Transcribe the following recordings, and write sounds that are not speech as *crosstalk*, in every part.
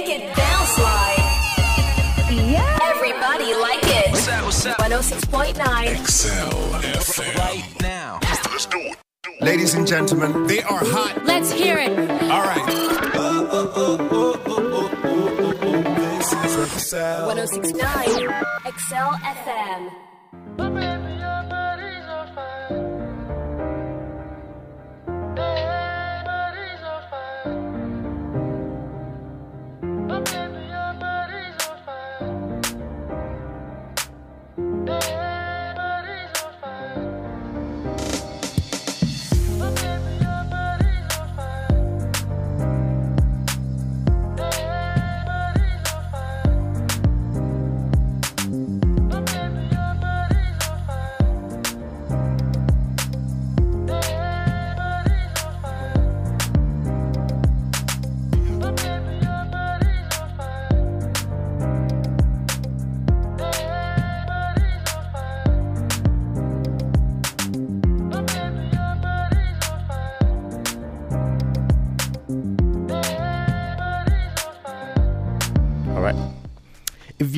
make it bounce like. Yeah. Everybody like it. What's up? What's up? 106.9. XL FM. Right now. Let's do it. Ladies and gentlemen, they are hot. Let's hear it. All right. 1069 XL FM.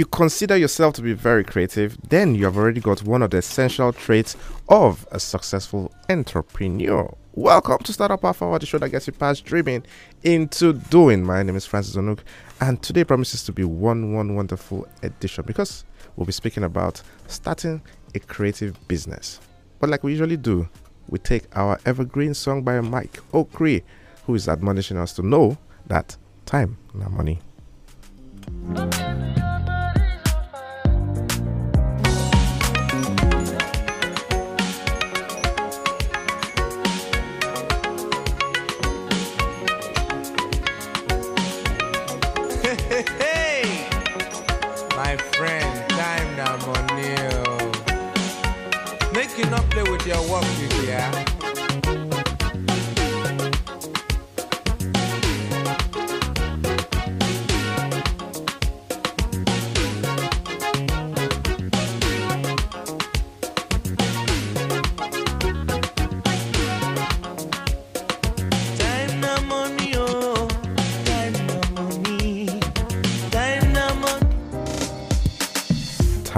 You consider yourself to be very creative, then you have already got one of the essential traits of a successful entrepreneur. Welcome to Startup Half Hour, the show that gets you past dreaming into doing. My name is Francis Onuk, and today promises to be one one wonderful edition because we'll be speaking about starting a creative business. But like we usually do, we take our evergreen song by Mike Okri, who is admonishing us to know that time, not money. Hey,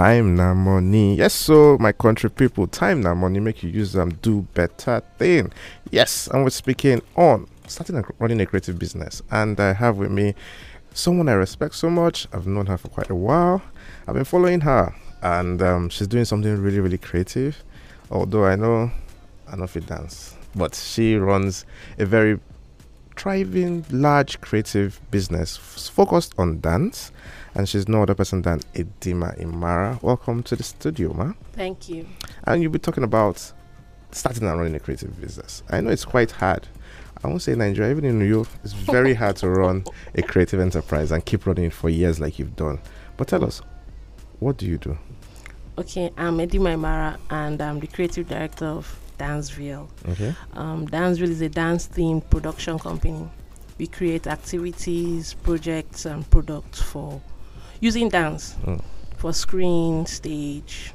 Time na money. Yes, so my country people, time na money. Make you use them, do better thing. Yes, and we're speaking on starting and running a creative business. And I have with me someone I respect so much. I've known her for quite a while. I've been following her, and um, she's doing something really, really creative. Although I know I know if it dance, but she runs a very thriving, large creative business focused on dance, and she's no other person than Edima Imara. Welcome to the studio, ma. Thank you. And you'll be talking about starting and running a creative business. I know it's quite hard. I won't say Nigeria, even in New York, it's very *laughs* hard to run a creative enterprise and keep running it for years like you've done. But tell us, what do you do? Okay, I'm Eddie Imara, and I'm the creative director of Danceville. Okay. Um, Danceville is a dance themed production company. We create activities, projects, and products for using dance Mm. for screen, stage,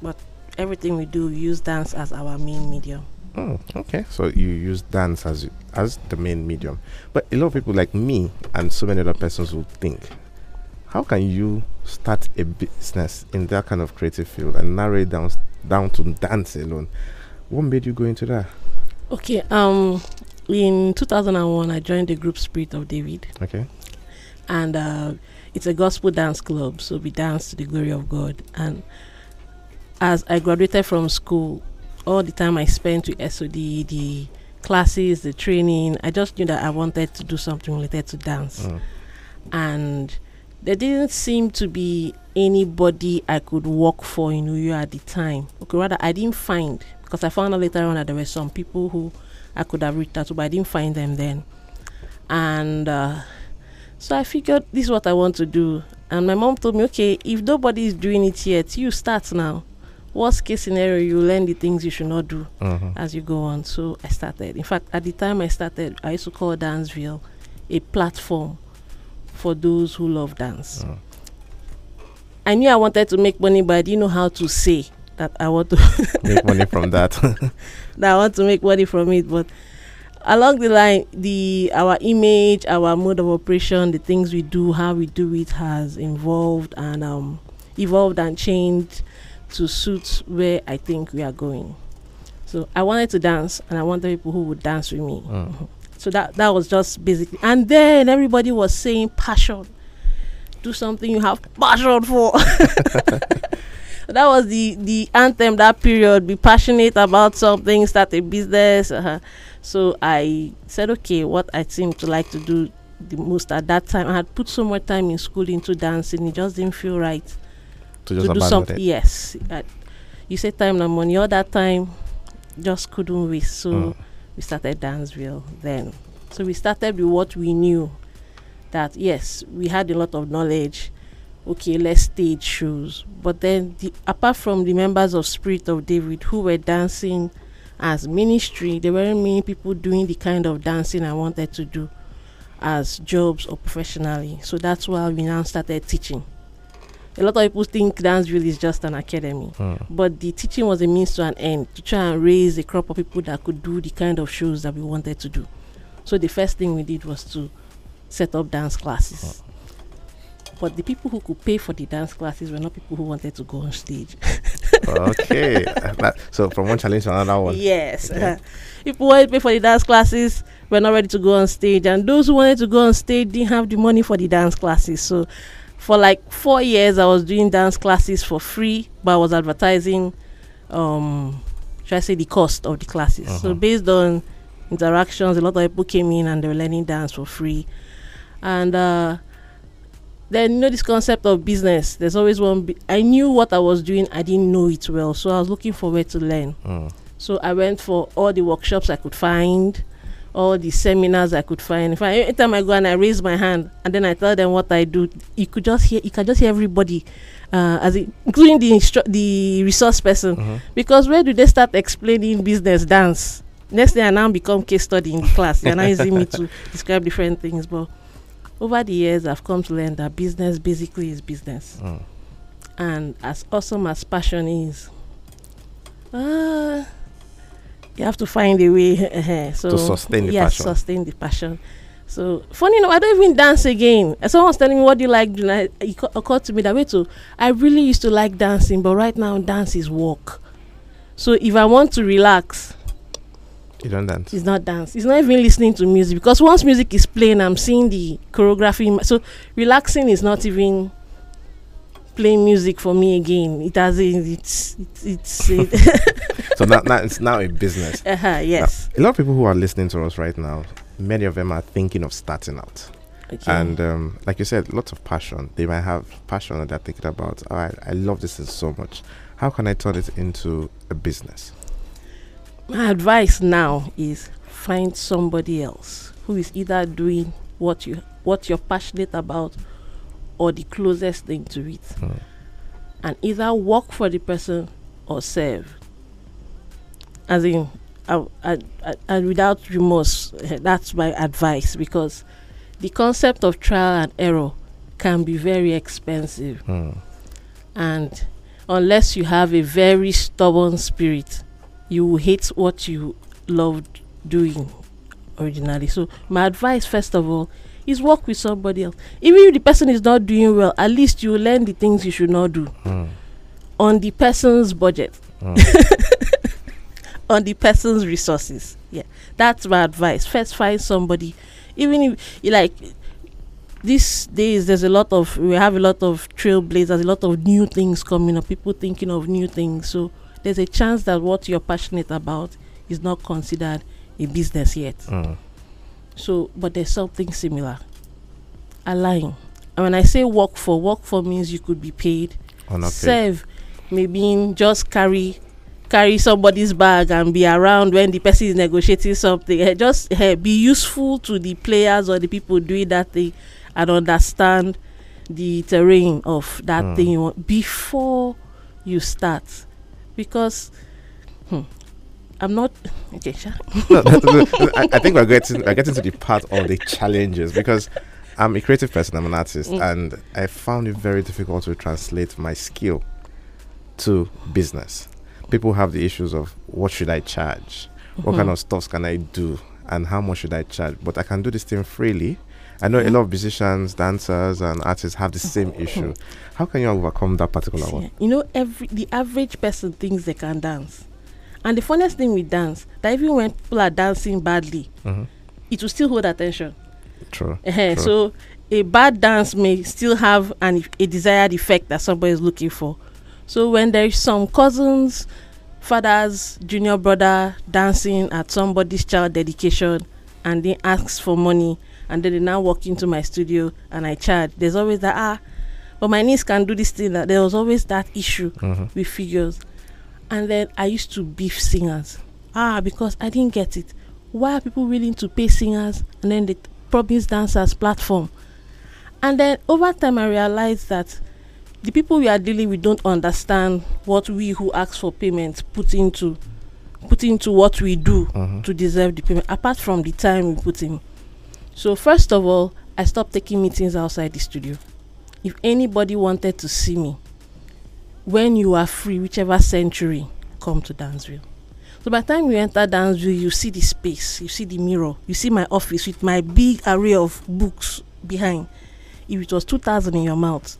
but everything we do, we use dance as our main medium. Oh, okay. So you use dance as as the main medium, but a lot of people like me and so many other persons will think, how can you start a business in that kind of creative field and narrow it down down to dance alone? What made you go into that? Okay, um, in 2001, I joined the group Spirit of David. Okay. And uh, it's a gospel dance club so we dance to the glory of god. And as i graduated from school all the time i spent with sod the classes the training i just knew that i wanted to do something related to dance. Mm. and there didn't seem to be anybody i could work for in New York at the time. Okay rather i didn't find because i found out later on that there were some people who i could have reached out to but i didn't find them then. And uh, so I figured this is what I want to do. And my mom told me, okay, if nobody is doing it yet, you start now. Worst case scenario, you learn the things you should not do Mhm. as you go on. So I started. In fact, at the time I started, I used to call Danceville a platform for those who love dance. Mm. I knew I wanted to make money, but I didn't know how to say that I want to Make money from that. *laughs* that I want to make money from it. But along the line, the our image, our mode of operation, the things we do, how we do it has evolved and um, evolved and changed to suit where I think we are going. So I wanted to dance, and I wanted people who would dance with me. Mhm. So that that was just basically, and then everybody was saying passion. Do something you have passion for. *laughs* *laughs* that was the the anthem that period. Be passionate about something, start a business. Uh-huh. So I said, okay, what I seem to like to do the most at that time. I had put so much time in school into dancing, it just didn't feel right To just to do something. Yes, uh, you say time and money. All that time, just couldn't waste. So Mm. we started Danceville then. So we started with what we knew. That yes, we had a lot of knowledge. Okay, let's stage shows. But then, the, apart from the members of Spirit of David who were dancing as ministry, there weren't many people doing the kind of dancing I wanted to do as jobs or professionally. So that's why we now started teaching. A lot of people think dance Danceville is just an academy, Mm. but the teaching was a means to an end to try and raise a crop of people that could do the kind of shows that we wanted to do. So the first thing we did was to set up dance classes. But the people who could pay for the dance classes were not people who wanted to go on stage. *laughs* okay. So from one challenge to another one. Yes. Okay. *laughs* People wanted to pay for the dance classes were not ready to go on stage, and those who wanted to go on stage didn't have the money for the dance classes. So, for like four years, I was doing dance classes for free, but I was advertising, um, should I say, the cost of the classes. So, Uh-huh. based on interactions, a lot of people came in and they were learning dance for free, and uh, then you know this concept of business. There's always one. Bi- I knew what I was doing. I didn't know it well, so I was looking for where to learn. Mm. So I went for all the workshops I could find, all the seminars I could find. If I anytime I go and I raise my hand and then I tell them what I do, you could just hear you can just hear everybody, uh, as it, including the instru- the resource person, Mhm. because where do they start explaining business dance? Next thing I now become case study in class. They're now using me *laughs* to describe different things, but over the years I've come to learn that business basically is business. Mm. and as awesome as passion is uh, you have to find a way *laughs* eh, so To sustain the yes, passion. sustain the passion. So funny enough i don't even dance again. And someone was telling me what do you like doing? I- it occurred to me that wait to i really used to like dancing but right now dance is work. So if i want to relax You don't dance. it's not dance it's not even listening to music because once music is playing i'm seeing the choreography so relaxing is not even playing music for me again it has a, it's it's, it's *laughs* so now, now it's now a business. *laughs* uh-huh, yes A lot of people who are listening to us right now, many of them are thinking of starting out. okay. And um, like you said, lots of passion. They might have passion that they're thinking about. Oh, I, I love this so much. How can I turn it into a business? My advice now is find somebody else who is either doing what you what you're passionate about or the closest thing to it Mm. and either work for the person or serve as in I, I, I, and without remorse eh, that's my advice because the concept of trial and error can be very expensive Mm. and unless you have a very stubborn spirit you hate what you loved doing originally. So my advice first of all is work with somebody else. Even if the person is not doing well at least you learn the things you should not do Mm. on the person's budget. Mm. *laughs* on the person's resources. Yeah that's my advice. First find somebody. Even if you like these days there's a lot of we have a lot of trailblazers a lot of new things coming up people thinking of new things. So there's a chance that what you're passionate about is not considered a business yet Mm. so but there's something similar align and when i say work for work for means you could be paid Or not paid. serve maybe just carry carry somebody's bag and be around when the person is negotiating something Eh, just eh, be useful to the players or the people doing that thing and understand the terrain of that Mm. thing before you start because hmm, i'm not okay. No, I, I think we're getting we're getting to the part of the challenges because I'm a creative person, I'm an artist, Mm. and I found it very difficult to translate my skill to business. People have the issues of what should I charge? What kind Mhm. of stuff can I do? and how much should I charge? But I can do this thing freely. I know a lot of musicians, dancers, and artists have the same issue. How can you overcome that particular Yeah. one? You know, every the average person thinks they can dance, and the funniest thing with dance that even when people are dancing badly, Mhm. it will still hold attention. True. Ehen, True. So a bad dance may still have an a desired effect that somebody is looking for. So when there is some cousins, fathers, junior brother dancing at somebody's child dedication, and they asks for money, and then they now walk into my studio and I charge. There's always that ah, but my niece can do this thing. That there was always that issue Mhm. with figures, and then I used to beef singers ah because I didn't get it. Why are people willing to pay singers and then they promise dancers platform? And then over time, I realized that the people we are dealing with don't understand what we who ask for payment put into put into what we do Mhm. to deserve the payment. Apart from the time we put in. So first of all, I stopped taking meetings outside the studio. If anybody wanted to see me, when you are free, whichever century, come to Danceville. So by the time you enter Danceville, you see the space, you see the mirror, you see my office with my big array of books behind. If it was two thousand in your mouth,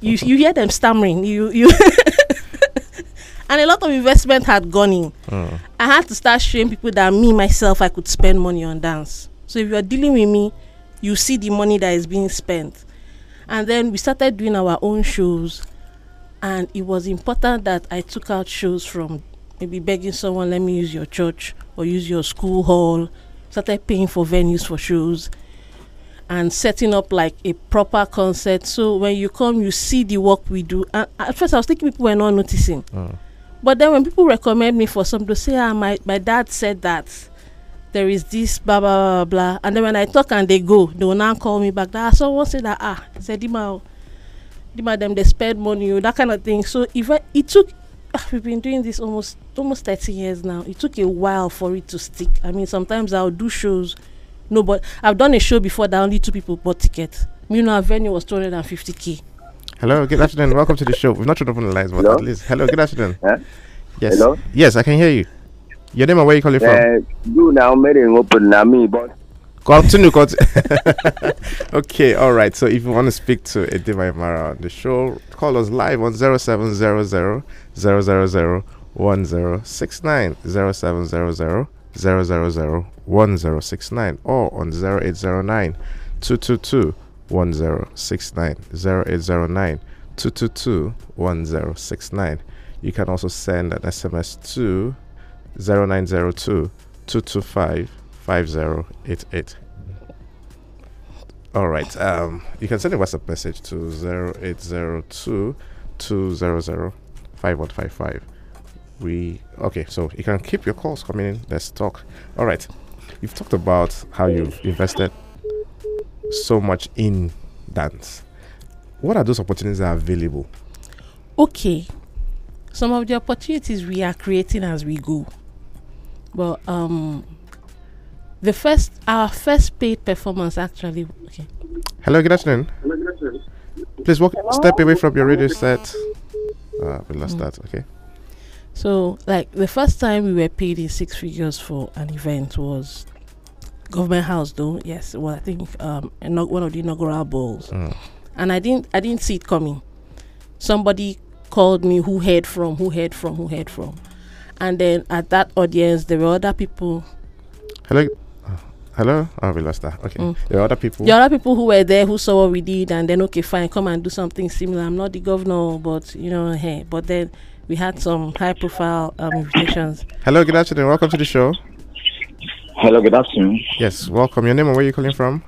you you hear them stammering. You you. *laughs* and a lot of investment had gone in. Mm. I had to start showing people that me myself I could spend money on dance. So if you're dealing with me, you see the money that is being spent. And then we started doing our own shows. And it was important that I took out shows from maybe begging someone, let me use your church or use your school hall. Started paying for venues for shows and setting up like a proper concert. So when you come, you see the work we do. And at first, I was thinking people were not noticing. Mm. But then when people recommend me for something, they say, ah, my, my dad said that there is this, blah, blah, blah, blah. And then when I talk and they go, they will now call me back. That someone said that, ah, I said, Dima, Dima, them, they spend money, that kind of thing. So if I, it took, ah, we've been doing this almost almost 30 years now. It took a while for it to stick. I mean, sometimes I'll do shows. No, but I've done a show before that only two people bought tickets. You know, our venue was 250k. Hello, good afternoon. Welcome to the show. We've not turned open the lines, but Hello? at least. Hello, good afternoon. Huh? Yes. Hello? Yes, I can hear you. Your name and where you calling from? Uh, you now made it open na me, but Continue, continue. *laughs* okay, all right. So if you want to speak to Edima Imara on the show, call us live on 0700 000 1069 0700 000 1069 or on 0809 222 1069 0809 222 1069. You can also send an SMS to 0902 225 5088. All right. Um, you can send a WhatsApp message to 0802 200 5155. We okay, so you can keep your calls coming in. Let's talk. All right. You've talked about how you've invested so much in dance. What are those opportunities that are available? okay some of the opportunities we are creating as we go well um the first our first paid performance actually okay Hello, good afternoon. Please walk step away from your radio set. Uh, we lost that. Okay. so like the first time we were paid in six figures for an event was government house though yes well i think um one of the inaugural balls Mm. and i didn't i didn't see it coming somebody called me who heard from who heard from who heard from and then at that audience there were other people Hello. uh, Hello. Oh, we lost that. Okay. Mm. There are other people. The other people who were there who saw what we did and then okay fine come and do something similar. I'm not the governor, but you know, hey. But then we had some high profile um, invitations. Hello. Good afternoon. Welcome to the show. Hello, good afternoon. Yes. Welcome. Your name and where you calling from?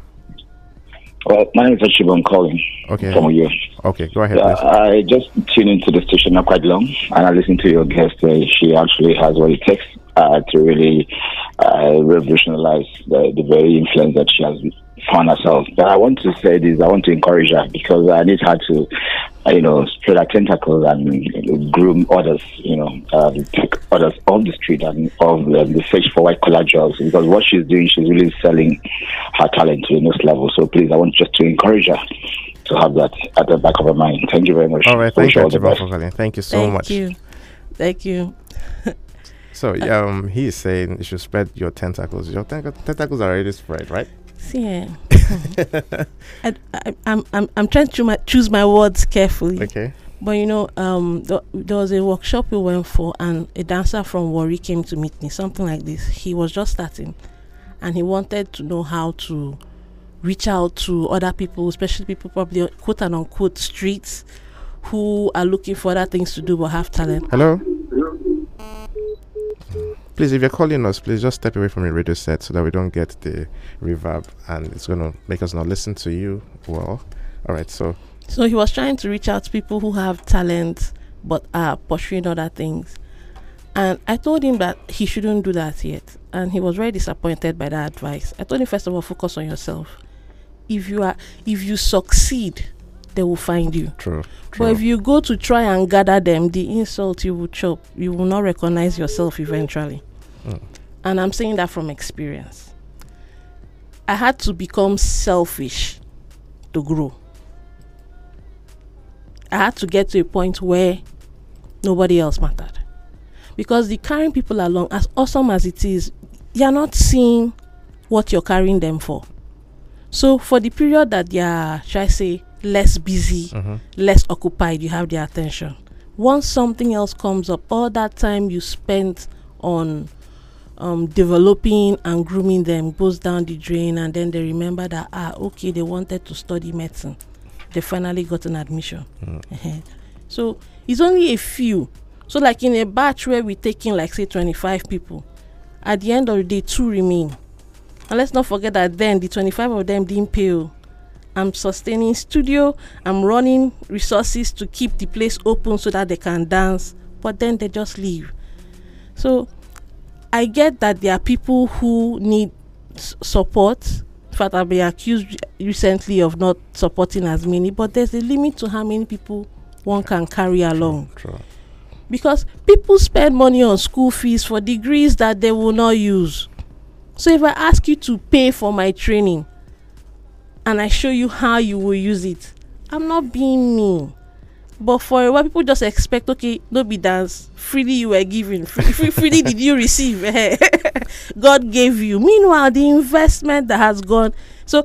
Well, my name is Achibon I'm calling Okay. from you. Okay. Go ahead, Uh. I just tuned into the station not quite long, and I listened to your guest. Uh, she actually has what it takes uh, to really uh, revolutionize the, the very influence that she has found herself. But I want to say this: I want to encourage her because I need her to, uh, you know, spread her tentacles and groom others. You know, uh, take others off the street and off the, the search for white collar jobs. Because what she's doing, she's really selling her talent to the next level. So please, I want just to encourage her to have that at the back of her mind. Thank you very much. All right. Thank you, all the Ajibon, best. Thank you so Thank much. you. Thank you. So um, he is saying you should spread your tentacles. Your tentac- tentacles are already spread, right? See, eh, *laughs* I, I, I'm, I'm, I'm trying to my, choose my words carefully. Okay. But you know, um, th- there was a workshop we went for, and a dancer from Warri came to meet me, something like this. He was just starting, and he wanted to know how to reach out to other people, especially people probably quote and unquote streets who are looking for other things to do but have talent. Hello. Please, if you're calling us, please just step away from your radio set so that we don't get the reverb, and it's gonna make us not listen to you well. All right. So So he was trying to reach out to people who have talent but are pursuing other things. And I told him that he shouldn't do that yet. And he was very disappointed by that advice. I told him first of all, focus on yourself. If you are if you succeed, they will find you. true. true. But if you go to try and gather them, the insult you will chop, you will not recognize yourself eventually. Mm. And I'm saying that from experience. I had to become selfish to grow. I had to get to a point where nobody else mattered. Because the carrying people along, as awesome as it is, you're not seeing what you're carrying them for. So for the period that they are, shall I say, less busy, Mhm. less occupied, you have their attention. Once something else comes up, all that time you spent on um, developing and grooming them goes down the drain, and then they remember that ah, okay, they wanted to study medicine, they finally got an admission. Ehen. So it's only a few. So like in a batch where we're taking like say 25 people, at the end of the day, two remain. And let's not forget that then the 25 of them didn't pay. oh. I'm sustaining studio. I'm running resources to keep the place open so that they can dance. But then they just leave. So I get that there are people who need s- support. In fact, I've been accused recently of not supporting as many. But there's a limit to how many people one can carry along True. because people spend money on school fees for degrees that they will not use. So if I ask you to pay for my training and I show you how you will use it, I'm not being mean. But for a while, people just expect, okay, no be dance. Freely you were given. Free, free, freely did you receive. *laughs* God gave you. Meanwhile, the investment that has gone. So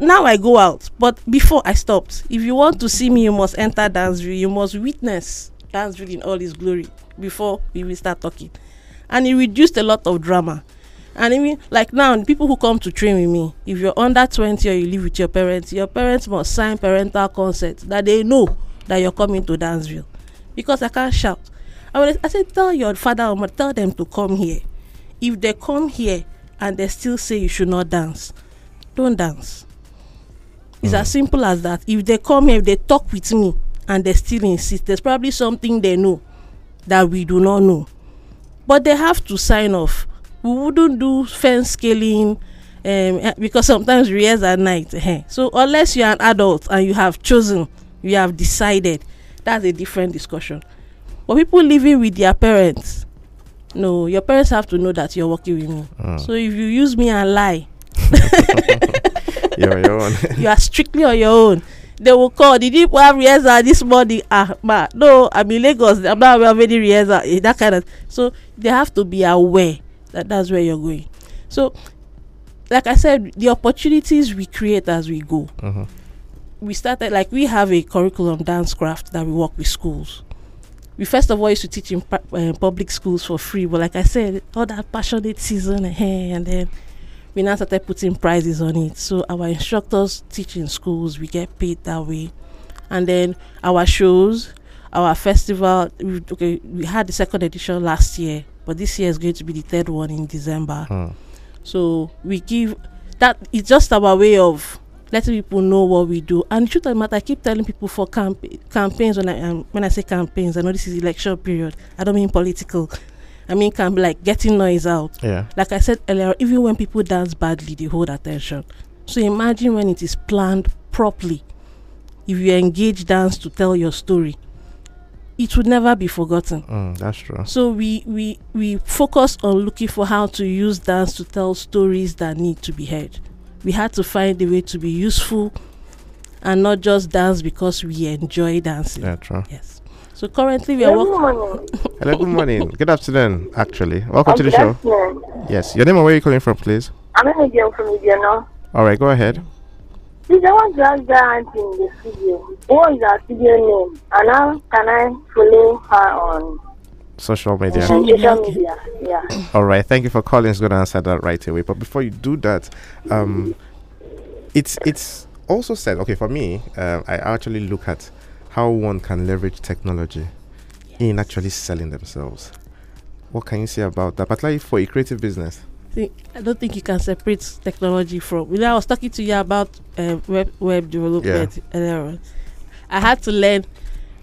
now I go out. But before I stopped, if you want to see me, you must enter Danceville. You must witness Danceville in all its glory before we will start talking. And it reduced a lot of drama. And I mean, like now, people who come to train with me, if you're under 20 or you live with your parents, your parents must sign parental consent that they know that you're coming to Danceville. Because I can't shout. I, will, I said, tell your father or mother, tell them to come here. If they come here and they still say you should not dance, don't dance. It's as simple as that. If they come here, if they talk with me and they still insist, there's probably something they know that we do not know. But they have to sign off. We wouldn't do fence scaling um, eh, because sometimes we rehearse at night. eh. So unless you're an adult and you have chosen, you have decided, that's a different discussion. But people living with their parents, no, your parents have to know that you're working with me. Mm. So if you use me and lie, *laughs* You're your own. *laughs* you are strictly on your own. They will call. Did you have rehearsal this morning? Ah, ma, no, I'm in Lagos. I'm not aware of any rehearsal. eh, That kind of. So they have to be aware that that's where you're going. So, like I said, the opportunities we create as we go. Mhm. We started like we have a curriculum dance craft that we work with schools. We first of all used to teach in uh, public schools for free, but like I said, all that passionate season, eh, and then we now started putting prizes on it. So our instructors teach in schools, we get paid that way. And then our shows, our festival, we, okay, we had the second edition last year, but this year is going to be the third one in December. Mm. So we give that it's just our way of letting people know what we do. And the truth of the matter, I keep telling people for camp- campaigns when I um, when I say campaigns, I know this is election period. I don't mean political. I mean camp like getting noise out Yeah. like I said earlier, even when people dance badly, they hold attention. So imagine when it is planned properly. If you engage dance to tell your story, it would never be forgotten. Mm, that's true. So we we we focus on looking for how to use dance to tell stories that need to be heard. We had to find a way to be useful and not just dance because we enjoy dancing. Yeah, true. Yes. So currently we are working. morning. Hello, good morning. Good afternoon, actually. Welcome to the show. afternoon. Yes, your name and where are you calling from, please? I'm a girl from Indiana. All right, go ahead. Please, I want to ask that auntie in the studio. What is her studio name? And how can I follow her on Social media. Social media, social okay. media? Yeah. All right, thank you for calling. It's going to answer that right away. But before you do that, um, it's it's also said. Okay, for me, um, I actually look at how one can leverage technology in actually selling themselves. What can you say about that? Particularly for a creative business. I don't think you can separate technology from. You know, I was talking to you about uh, web web development earlier on. I had to learn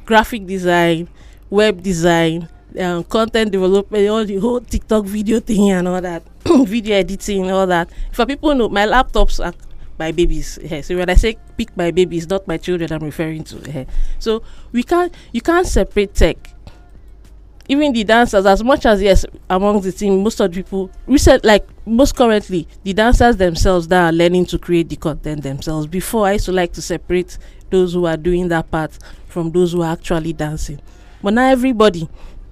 graphic design, web design, um, content development, all the whole TikTok video thing and all that, *coughs* video editing, all that. For people know, my laptops are my babies. eh, So when I say pick my babies, not my children, I'm referring to. eh. So we can't, you can't separate tech even the dancers as much as yes among the team most of the people recent like most currently the dancers themselves that are learning to create the content themselves before i used to like to separate those who are doing that part from those who are actually dancing but now everybody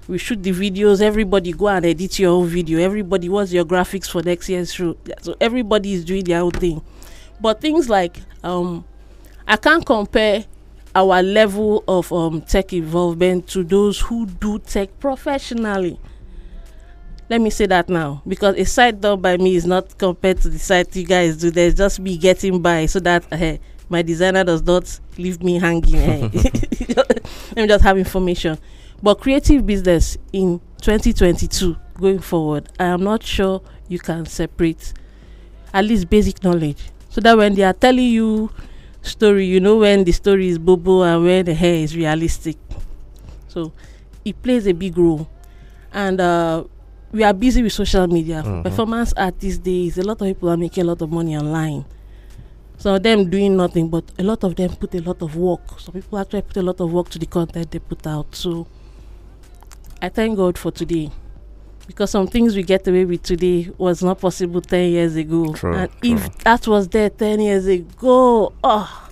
we shoot the videos everybody go and edit your own video everybody what's your graphics for next year's show so everybody is doing their own thing but things like um i can't compare our level of um, tech involvement to those who do tech professionally. Let me say that now because a site done by me is not compared to the site you guys do. There's just me getting by so that uh, my designer does not leave me hanging. eh. *laughs* *laughs* Let me just have information. But creative business in 2022 going forward, I am not sure you can separate at least basic knowledge. So that when they are telling you story you know when the story is bobo and when the hair is realistic. So it plays a big role. And uh, we are busy with social media. Mhm. performance art these days a lot of people are making a lot of money online. Some of them doing nothing but a lot of them put a lot of work. Some people actually put a lot of work to the content they put out. So i thank god for today. Because some things we get away with today was not possible 10 years ago. True, and true. if that was there 10 years ago oh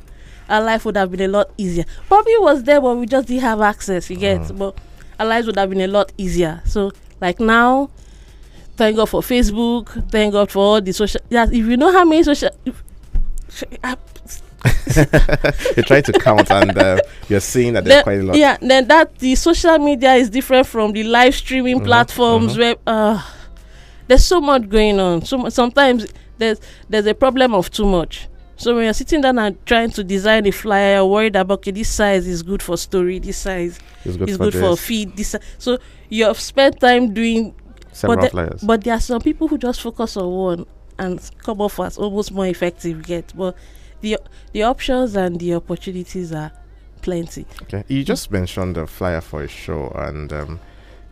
our life would have been a lot easier. Probably was there but we just didn't have access you get? Mm. but our lives would have been a lot easier. So like now thank god for facebook thank god for all the social yeah if you know how many social if, *laughs* You're trying to count, and uh, you're seeing that there's then- quite a lot. Yeah, then that the social media is different from the live streaming Mhm, platforms mhm. where uh, there's so much going on. So sometimes there's there's a problem of too much. So when you're sitting down and trying to design a flyer, you're worried about okay, this size is good for story, this size It's good is for good for feed. This so you have spent time doing Several but, the- flyers. but there are some people who just focus on one and come off as almost more effective yet. But the the options and the opportunities are plenty. Okay, you just mentioned the flyer for a show, and um,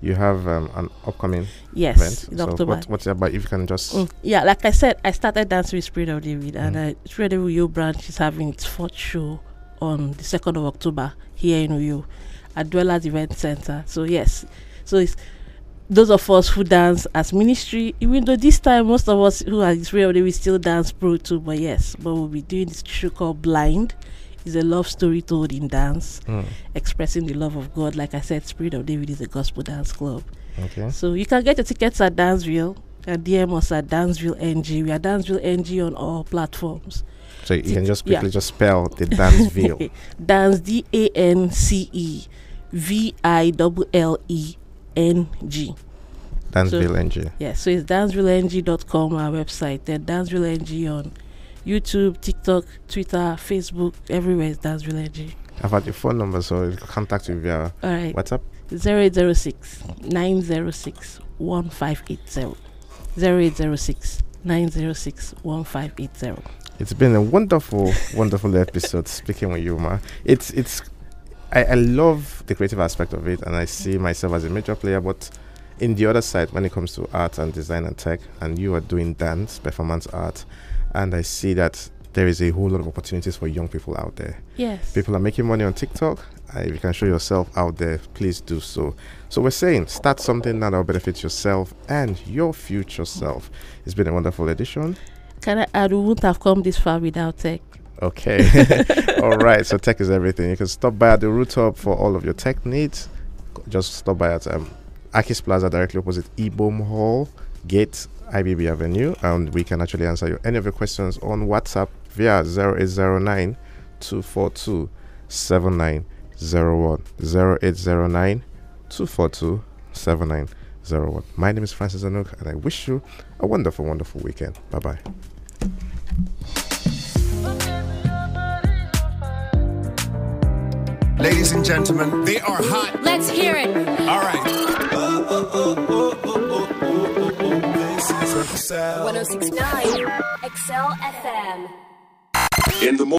you have um, an upcoming Yes, event. in so October. what, what's about? If you can just Mm, yeah, like I said, I started dancing with Spirit of David, and Mm. uh, Spirit of Uyo branch is having its fourth show on the second of October here in Uyo at Dwellers Event Center. So yes, so it's those of us who dance as ministry. Even though this time most of us who are Spirit of David still dance pro too, but yes, but we'll be doing this show called Blind. It's a love story told in dance, Mm, expressing the love of God. Like I said, Spirit of David is a gospel dance club. okay. So you can get your tickets at Danceville and DM us at Danceville NG. We are Danceville NG on all platforms. So you can just yeah. quickly just spell the dance veil. *laughs* Dance D A N C E V I L L E N G. Dance So- NG. Yeah, so it's dancevilleng.com, our website. Then Danceville NG on YouTube, TikTok, Twitter, Facebook, everywhere is Danceville NG. I've had your phone number, so you can contact you via All right. WhatsApp. 0806 906 1580. 0806 906 1580. It's been a wonderful, *laughs* wonderful episode speaking with you, ma. It's it's I, I love the creative aspect of it and I see myself as a major player, but in the other side when it comes to art and design and tech and you are doing dance, performance art, and I see that there is a whole lot of opportunities for young people out there. Yes. People are making money on TikTok. Uh, if you can show yourself out there, please do so. So we're saying start something that will benefit yourself and your future self. It's been a wonderful edition. Can I add, we wouldn't have come this far without tech. Okay. *laughs* all right. So tech is everything. You can stop by at the rooftop for all of your tech needs. Just stop by at um, Akis Plaza directly opposite Ibom Hall, Gate, IBB Avenue, and we can actually answer you any of your questions on WhatsApp via 0809 242 7901. 0809 242 7901. My name is Francis Anuk, and I wish you a wonderful, wonderful weekend. Bye bye. Ladies and gentlemen, they are hot. Let's hear it. All right. 1069 XL oh FM. In the